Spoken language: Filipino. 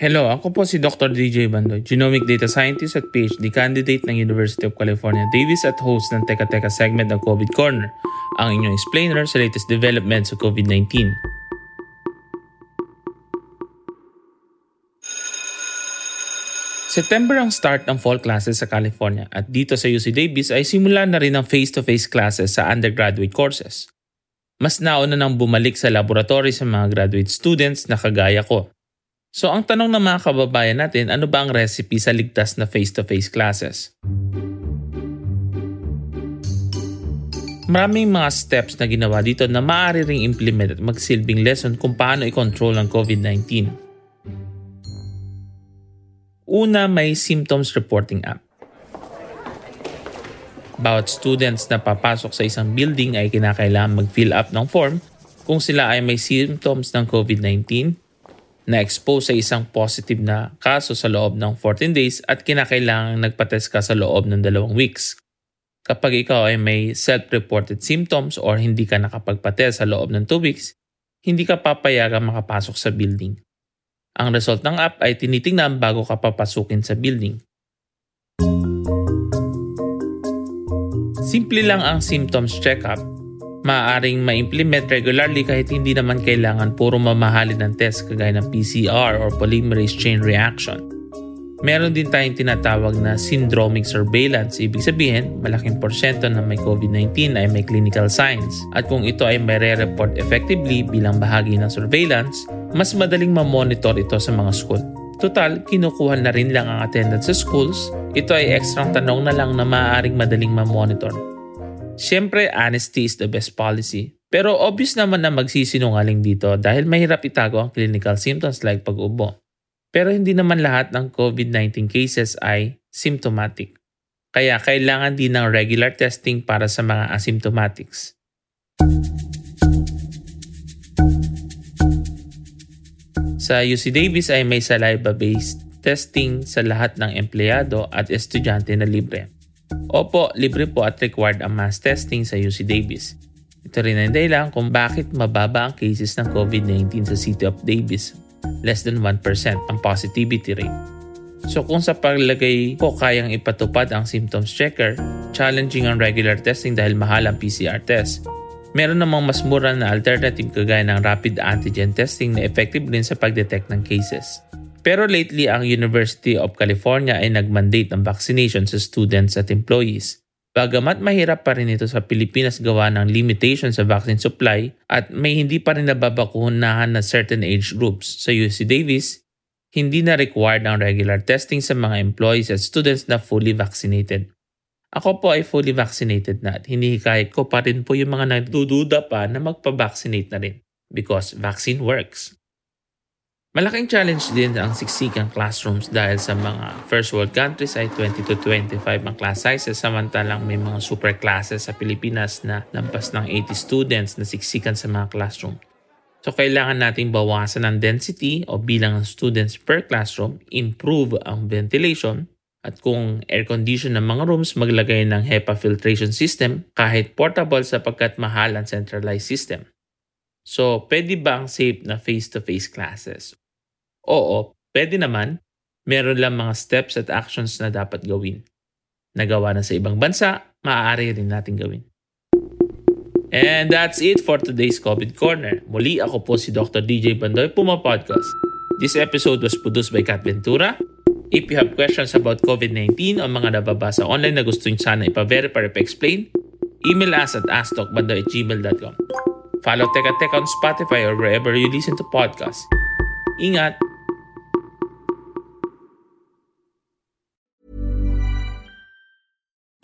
Hello, ako po si Dr. DJ Bandoy, Genomic Data Scientist at PhD candidate ng University of California, Davis at host ng Teka Teka segment ng COVID Corner, ang inyong explainer sa latest developments sa COVID-19. September ang start ng fall classes sa California at dito sa UC Davis ay simula na rin ang face-to-face classes sa undergraduate courses. Mas nauna nang bumalik sa laboratory sa mga graduate students na kagaya ko So ang tanong ng mga kababayan natin, ano ba ang recipe sa ligtas na face-to-face classes? Maraming mga steps na ginawa dito na maaari ring implement at magsilbing lesson kung paano i-control ang COVID-19. Una, may symptoms reporting app. Bawat students na papasok sa isang building ay kinakailangan mag-fill up ng form kung sila ay may symptoms ng COVID-19 na-expose sa isang positive na kaso sa loob ng 14 days at kinakailangang nagpatest ka sa loob ng dalawang weeks. Kapag ikaw ay may self-reported symptoms or hindi ka nakapagpatest sa loob ng 2 weeks, hindi ka papayagang makapasok sa building. Ang result ng app ay tinitingnan bago ka papasukin sa building. Simple lang ang symptoms checkup maaaring ma-implement regularly kahit hindi naman kailangan puro mamahalin ng test kagaya ng PCR or polymerase chain reaction. Meron din tayong tinatawag na syndromic surveillance. Ibig sabihin, malaking porsyento na may COVID-19 ay may clinical signs. At kung ito ay may re-report effectively bilang bahagi ng surveillance, mas madaling ma-monitor ito sa mga school. Total, kinukuha na rin lang ang attendance sa schools. Ito ay ekstrang tanong na lang na maaaring madaling ma-monitor. Siyempre, honesty is the best policy. Pero obvious naman na magsisinungaling dito dahil mahirap itago ang clinical symptoms like pag-ubo. Pero hindi naman lahat ng COVID-19 cases ay symptomatic. Kaya kailangan din ng regular testing para sa mga asymptomatics. Sa UC Davis ay may saliva-based testing sa lahat ng empleyado at estudyante na libre. Opo, libre po at required ang mass testing sa UC Davis. Ito rin ang dahilan kung bakit mababa ang cases ng COVID-19 sa City of Davis. Less than 1% ang positivity rate. So kung sa paglagay po kayang ipatupad ang symptoms checker, challenging ang regular testing dahil mahal ang PCR test. Meron namang mas mura na alternative kagaya ng rapid antigen testing na effective din sa pagdetect ng cases. Pero lately, ang University of California ay nag-mandate ng vaccination sa students at employees. Bagamat mahirap pa rin ito sa Pilipinas gawa ng limitation sa vaccine supply at may hindi pa rin nababakunahan na certain age groups sa UC Davis, hindi na required ang regular testing sa mga employees at students na fully vaccinated. Ako po ay fully vaccinated na at hinihikayat ko pa rin po yung mga nagdududa pa na magpa-vaccinate na rin because vaccine works. Malaking challenge din ang siksikan classrooms dahil sa mga first world countries ay 20 to 25 ang class sizes samantalang may mga super classes sa Pilipinas na lampas ng 80 students na siksikan sa mga classroom. So kailangan nating bawasan ang density o bilang ng students per classroom, improve ang ventilation, at kung air condition ng mga rooms, maglagay ng HEPA filtration system kahit portable sapagkat mahal ang centralized system. So, pwede ba ang safe na face-to-face classes? Oo, pwede naman. Meron lang mga steps at actions na dapat gawin. Nagawa na sa ibang bansa, maaari rin natin gawin. And that's it for today's COVID Corner. Muli ako po si Dr. DJ Bandoy Puma Podcast. This episode was produced by Kat Ventura. If you have questions about COVID-19 o mga nababasa online na gusto nyo sana ipa-verify or pa-explain, email us at asktalkbandoy at gmail.com. Follow Teka Teka on Spotify or wherever you listen to podcasts. Ingat!